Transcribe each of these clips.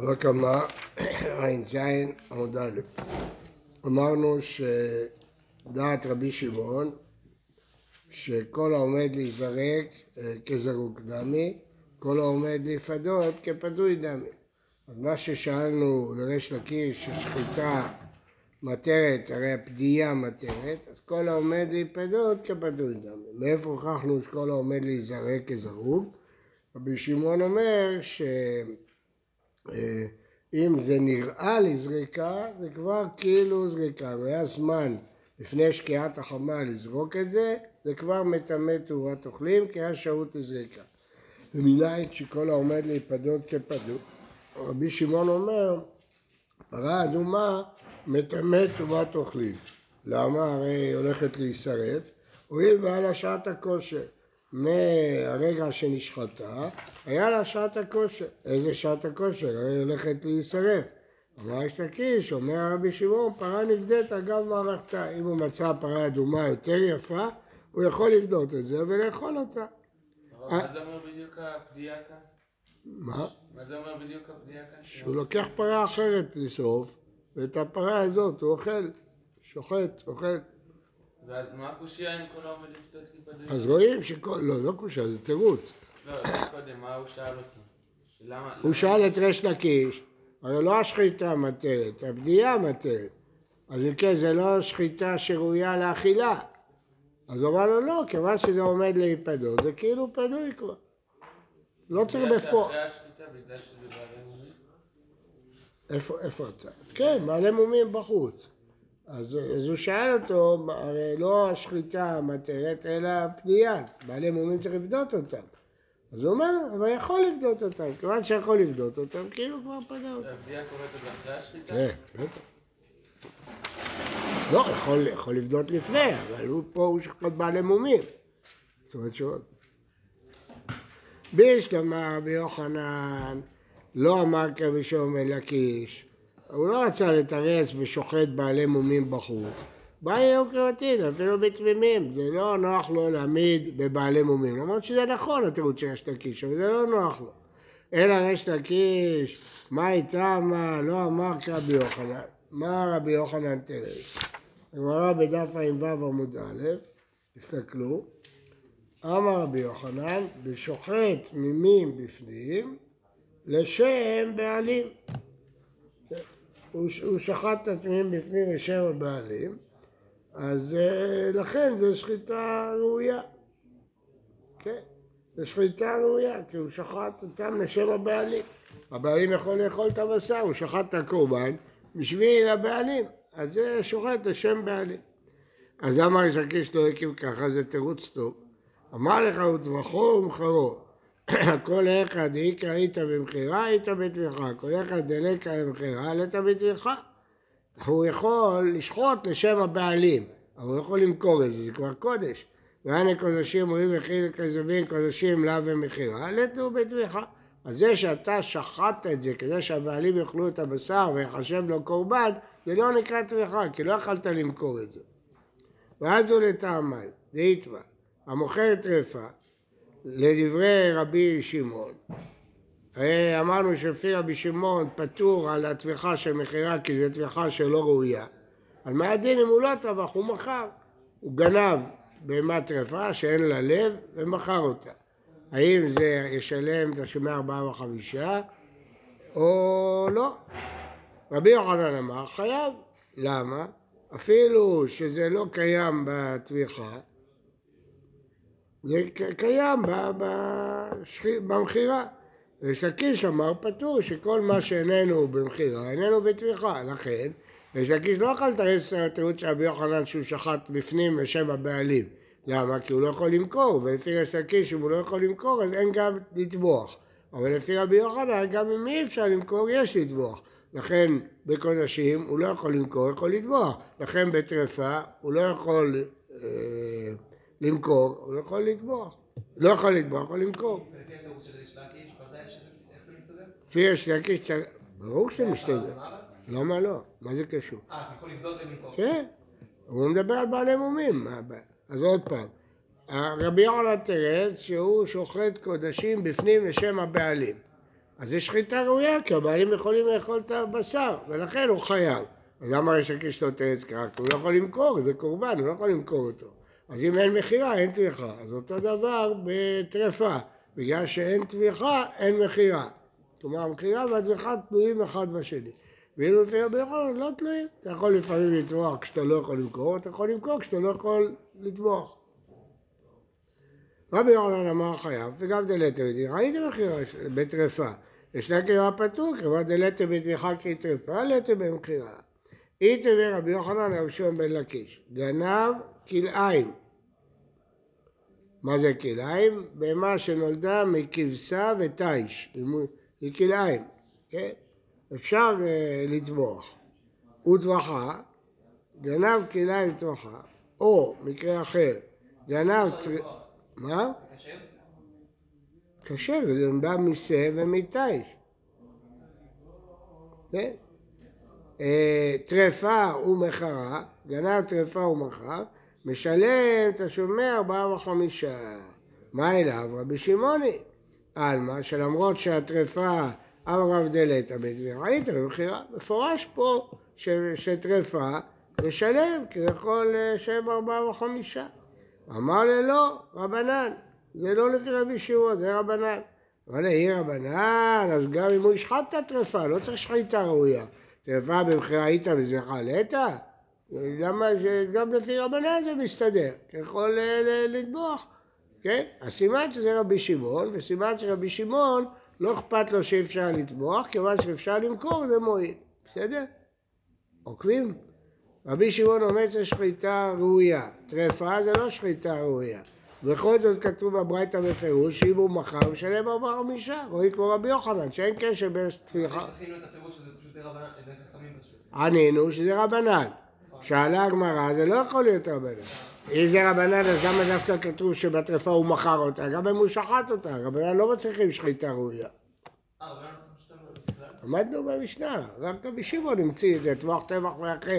וקמה ע"ז עמוד א'. אמרנו שדעת רבי שמעון שכל העומד להיזרק אה, כזרוק דמי, כל העומד להיפדות כפדוי דמי. אז מה ששאלנו לריש לקיש ששחיטה מטרת, הרי הפדיעה מטרת, אז כל העומד להיפדות כפדוי דמי. מאיפה הוכחנו שכל העומד להיזרק כזרוק? רבי שמעון אומר ש... אה, אם זה נראה לזריקה, זה כבר כאילו זריקה. והיה זמן לפני שקיעת החמה לזרוק את זה, זה כבר מטמא תאורת אוכלים, כי היה שהות לזריקה. ומנין שכל העומד להיפדות כפדות. רבי שמעון אומר, פרה אדומה מטמא תאורת אוכלים. למה? הרי היא הולכת להישרף, הואיל והיה לה שעת הכושר. מהרגע שנשחטה, היה לה שעת הכושר. איזה שעת הכושר? הרי הולכת להישרף. אמר יש לקיש, אומר רבי שמעון, פרה נבדית אגב מערכתה. אם הוא מצא פרה אדומה יותר יפה, הוא יכול לבדות את זה ולאכול אותה. מה זה אומר בדיוק הפדיעה כאן? מה? מה זה אומר בדיוק הפדיעה כאן? שהוא לוקח פרה אחרת לשרוף, ואת הפרה הזאת הוא אוכל, שוחט, אוכל. ואז מה הקושייה אם כל העומד לפדות כפדוי? אז רואים שכל, לא, לא קושה, זה תירוץ. לא, קודם, מה הוא שאל אותו? למה? הוא שאל את ריש לקיש, הרי לא השחיטה מטרת, הפדיעה מטרת. אז אם כן, זה לא שחיטה שראויה לאכילה. אז הוא אמר לו, לא, כיוון שזה עומד להיפדות, זה כאילו פנוי כבר. לא צריך בפועל. איפה אתה? כן, מעלה מומים בחוץ. אז, אז הוא שאל אותו, הרי לא השחיטה מטרת, אלא פנייה. בעלי מומים צריך לפדות אותם. אז הוא אומר, אבל יכול לפדות אותם. כיוון שיכול לפדות אותם, כאילו כבר פדה אותם. הפדיעה קורית עוד אחרי השחיטה? כן, בטח. לא, יכול, יכול לפדות לפני, אבל הוא פה הוא שחט בעלי מומים. זאת אומרת שעוד. בישלמה רבי יוחנן לא אמר כרבי שומר לקיש, הוא לא רצה לתרץ בשוחט בעלי מומים בחוץ. באי יום קרבתין, אפילו בתמימים, זה לא נוח לו להעמיד בבעלי מומים, למרות שזה נכון התירוץ של יש לקיש, אבל זה לא נוח לו. אלא יש לקיש, מה איתה מה, לא אמר כרבי יוחנן, מה רבי יוחנן תראה? הגמרא בדף ע"ו עמוד א', תסתכלו, אמר רבי יוחנן, בשוחט מימים בפנים, לשם בעלים. הוא, הוא שחט את התמימים בפנים לשם הבעלים, אז אה, לכן זו שחיטה ראויה. כן, זו שחיטה ראויה, כי הוא שחט אותם לשם הבעלים. הבעלים יכול לאכול את הבשר, הוא שחט את הקורבן בשביל הבעלים, אז זה שוחט לשם בעלים. אז למה יש לקיש לא הקים ככה? זה תירוץ טוב. אמר לך וטבחו ומחרו. כל אחד דאיקרא היית במכירה, היית בטביחה. כל אחד דלקה במכירה, עלית בטביחה. הוא יכול לשחוט לשם הבעלים, אבל הוא יכול למכור את זה, זה כבר קודש. והנה קודשים רואים וכאילו כזבים קודשים לה ומכירה, עליתו בטביחה. אז זה שאתה שחטת את זה כדי שהבעלים יאכלו את הבשר ויחשב לו קורבן, זה לא נקרא טביחה, כי לא יכלת למכור את זה. ואז הוא לטעמי, דאיתמא, המוכר טרפה, לדברי רבי שמעון. הרי אמרנו שלפי רבי שמעון פטור על הטביחה של מכירה כי זו טביחה שלא ראויה. אז מה הדין אם הוא לא טבח? הוא מכר. הוא גנב בהמת טרפה שאין לה לב ומכר אותה. האם זה ישלם תשלומי ארבעה וחמישה או לא? רבי יוחנן אמר חייב. למה? אפילו שזה לא קיים בטביחה, זה קיים במכירה. יש לקיש אמר פטור שכל מה שאיננו במכירה איננו בטביחה, לכן יש לקיש לא יכול לתרץ את התירוץ של רבי יוחנן שהוא שחט בפנים לשם הבעלים. למה? כי הוא לא יכול למכור, ולפי יש לקיש אם הוא לא יכול למכור אז אין גם לטבוח. אבל לפי רבי יוחנן גם אם אי אפשר למכור יש לטבוח. לכן בקודשים הוא לא יכול למכור, יכול לטבוח. לכן בטרפה הוא לא יכול אה, למכור, הוא לא יכול לטבוח. לא יכול לטבוח, יכול למכור. ולפי התירוץ של יש איך זה מסתדר? לפי יש לקיש, צריך- ברור שזה משתדל. אז מה? למה לא? מה זה קשור? אה, אתה יכול לבדות ולמכור. כן, הוא מדבר על בעלי מומים. אז עוד פעם, רבי יוחנן תרץ שהוא שוחט קודשים בפנים לשם הבעלים. אז יש שחיטה ראויה, כי הבעלים יכולים לאכול את הבשר, ולכן הוא חייב. אז למה יש לקיש לו תרץ קרק? הוא לא יכול למכור, זה קורבן, הוא לא יכול למכור אותו. אז אם אין מכירה, אין טביחה. אז אותו דבר בטרפה. בגלל שאין טביחה, אין מכירה. כלומר, המכירה והטביחה תלויים אחד בשני. ואילו לפי רבי יוחנן לא תלויים. אתה יכול לפעמים לטבוח כשאתה לא יכול למכור, אתה יכול למכור כשאתה לא יכול לטבוח. רבי יוחנן אמר חייב, וגם דלתא בטביחה, ראיתם מכירה בטרפה. ישנה קיבה פטור, כיוון דלתא בטביחה כטרפה, לתא במכירה. איתא ורבי יוחנן רבי שמעון בן לקיש, גנב כלאיים. מה זה כלאיים? בהמה שנולדה מכבשה ותיש, היא כלאיים, כן? אפשר uh, לטבוח. וטבחה, גנב כלאיים טבחה, או מקרה אחר, גנב... טר... מה? זה כשר? כשר, זה בא משה ומתיש. כן? אה, טרפה ומחרה, גנב טרפה ומחר, משלם תשלומי ארבעה וחמישה. מה אליו? רבי שמעוני. עלמא, שלמרות שהטרפה אמר רב דלתא וראית במכירה, מפורש פה ש- שטרפה משלם, כי יכול לשלם ארבעה וחמישה. אמר לי לא, רבנן, זה לא לפי רבי שמעון, זה רבנן. אבל היא רבנן, אז גם אם הוא ישחט את הטרפה, לא צריך שחיטה ראויה. טרפה במכירה היית וזבחה העלית? למה שגם לפי רבנן זה מסתדר, יכול אה, לטבוח, כן? הסימן שזה רבי שמעון, וסימן שרבי שמעון לא אכפת לו שאי אפשר לטבוח, כיוון שאפשר למכור זה מועיל, בסדר? עוקבים? רבי שמעון אומר שזה שחיטה ראויה, טרפה זה לא שחיטה ראויה. בכל זאת כתוב בברייתא בפירוש שאם הוא מכר משלם ארבעה חמישה, רואים כמו רבי יוחנן, שאין קשר בין זה. ענינו שזה רבנן. שאלה הגמרא, זה לא יכול להיות רבנן. אם זה רבנן, אז למה דווקא כתוב שבטרפה הוא מכר אותה? גם אם הוא שחט אותה, רבנן לא מצליחים שחיטה ראויה. אה? עמדנו במשנה, רק רבי שמעון המציא את זה, טבוח טבח ואכל.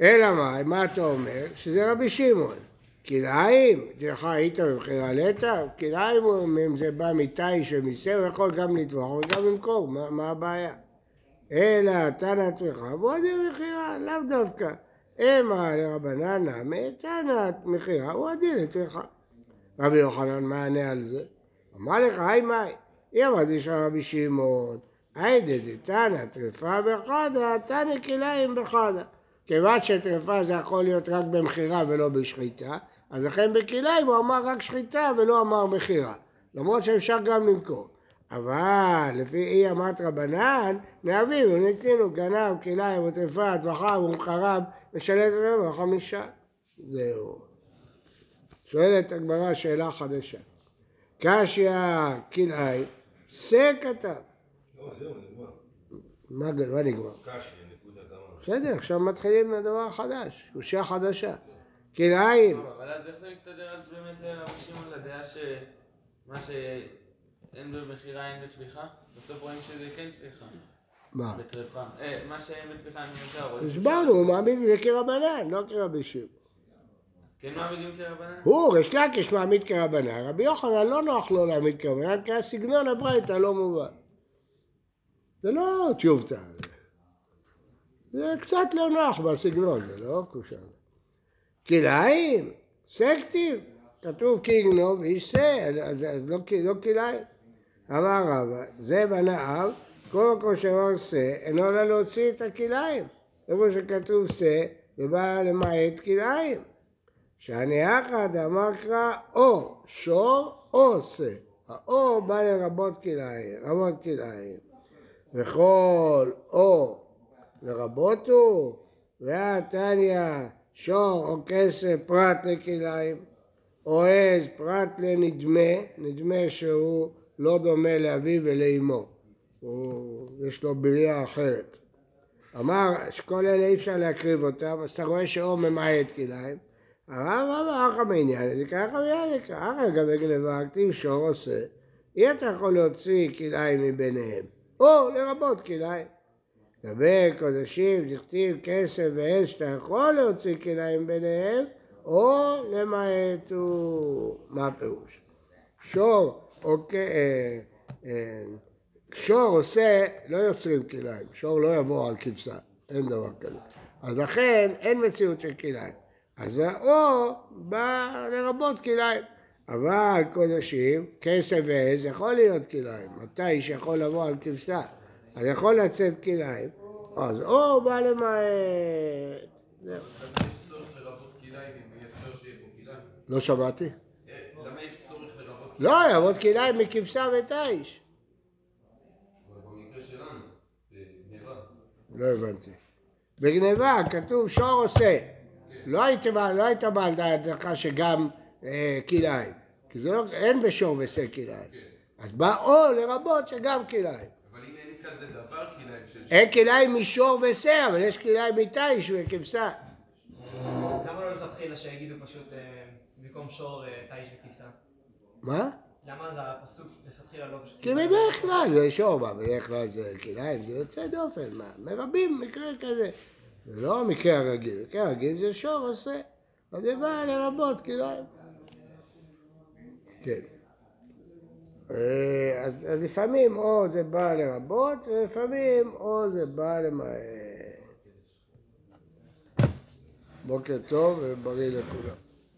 אלא מה, מה אתה אומר? שזה רבי שמעון. כלאיים, דרך היית במכירה לטה? כלאיים, אם זה בא מתיש ומסר, הוא יכול גם לטבוח וגם למכור, מה, מה הבעיה? אלא תנא תמיכה, ועוד מכירה, לאו דווקא. המה לרבנן נמי, תנא מכירה, הוא הדין לתמיכה. רבי יוחנן מענה על זה. אמר לך, היי מאי, היא אמרת בשביל רבי שמעון, היידה דתנא טרפה בחדה, תנא כלאיים בחדה. כיוון שטרפה זה יכול להיות רק במכירה ולא בשחיטה, אז לכן בכלאיים הוא אמר רק שחיטה ולא אמר מכירה. למרות שאפשר גם למכור. אבל לפי אי אמת רבנן, נאביב, ונתינו גנב, כלאיים וטרפה, טבחה ומחרב, ושלט רבע חמישה. זהו. שואלת הגמרא שאלה חדשה. קשיא כלאיים, שא כתב. לא, זהו, נגמר. מה מה נגמר? קשי, נקודה גמר. בסדר, עכשיו מתחילים לדבר חדש, קושייה חדשה. כלאיים, אבל אז איך זה מסתדר אז באמת לרבי שמעון לדעה שמה שאין במכירה אין בתמיכה? בסוף רואים שזה כן תמיכה. מה? בטרפה. אה, מה שאין בתמיכה אני מנסה, רואים הסברנו, הוא מעמיד את זה כרבנן, לא כרבי. אז כן מעמידים כרבנן? הוא, ריש לקיש מעמיד כרבנן, רבי יוחנן לא נוח לו להעמיד כרבנן, כי הסגנון הברייתא לא מובן. זה לא טיובטה, זה קצת לא נוח בסגנון, זה לא קושר. כלאיים, סקטיב, כתוב כי יגנוב איש שא, אז, אז לא, לא כלאיים. אמר רבא, זה בנאיו, כל מקום שאמר שא, אינו לה להוציא את הכלאיים. איפה שכתוב שא, זה בא למעט כלאיים. שאני אחד אמר קרא או שור או שא. האו בא לרבות כלאיים, רבות כלאיים. וכל או לרבות הוא, והתניא שור או כסף פרט לכלאיים, או עז פרט לנדמה, נדמה שהוא לא דומה לאביו ולאמו, הוא, יש לו בריאה אחרת. אמר שכל אלה אי אפשר להקריב אותם, אז אתה רואה שאור ממעט כלאיים. הרב אמר אחא מעניין, זה ככה מעניין, אחא לגבי גנבה, כתיב שור עושה, אי אתה יכול להוציא כלאיים מביניהם, או לרבות כלאיים. לגבי קודשים, דכתיב כסף ועז שאתה יכול להוציא כלאיים ביניהם, או למעט הוא... מה הפירוש? שור או כ- אה, אה, שור עושה, לא יוצרים כלאיים, שור לא יבוא על כבשה, אין דבר כזה. אז לכן אין מציאות של כלאיים. אז האו בא לרבות כלאיים. אבל קודשים, כסף ועז יכול להיות כלאיים. מתי איש יכול לבוא על כבשה? אז יכול לצאת כלאיים. אז או בא למעט. זהו. למה יש צורך לרבות כלאיים אם אפשר שיהיה פה כלאיים? לא שמעתי. אה, למה יש לא, יעבוד כלאיים מכבשה ותיש. לא הבנתי. בגניבה כתוב שור עושה. לא היית בא- לא היית בא על דעתך שגם אה, כלאיים. כי זה לא, אין בשור ועושה כלאיים. אז בא או לרבות שגם כלאיים. אבל אם אין כזה דבר כלאיים של אין כלאיים משור ושה, אבל יש כלאיים מתיש וכבשה. למה לא לכתחילה שיגידו פשוט אה, במקום שור אה, תיש וכיסה? מה? למה זה הפסוק לכתחילה לא פשוט... כי בדרך כלל זה שור, מה, בדרך כלל זה כלאיים, זה יוצא דופן, מה, מרבים מקרה כזה. זה לא המקרה הרגיל, המקרה הרגיל זה שור עושה, אז זה בא לרבות כלאיים. כן. אה, אז, אז לפעמים או זה בא לרבות, ולפעמים או זה בא למעט. בוקר טוב ובריא לכולם.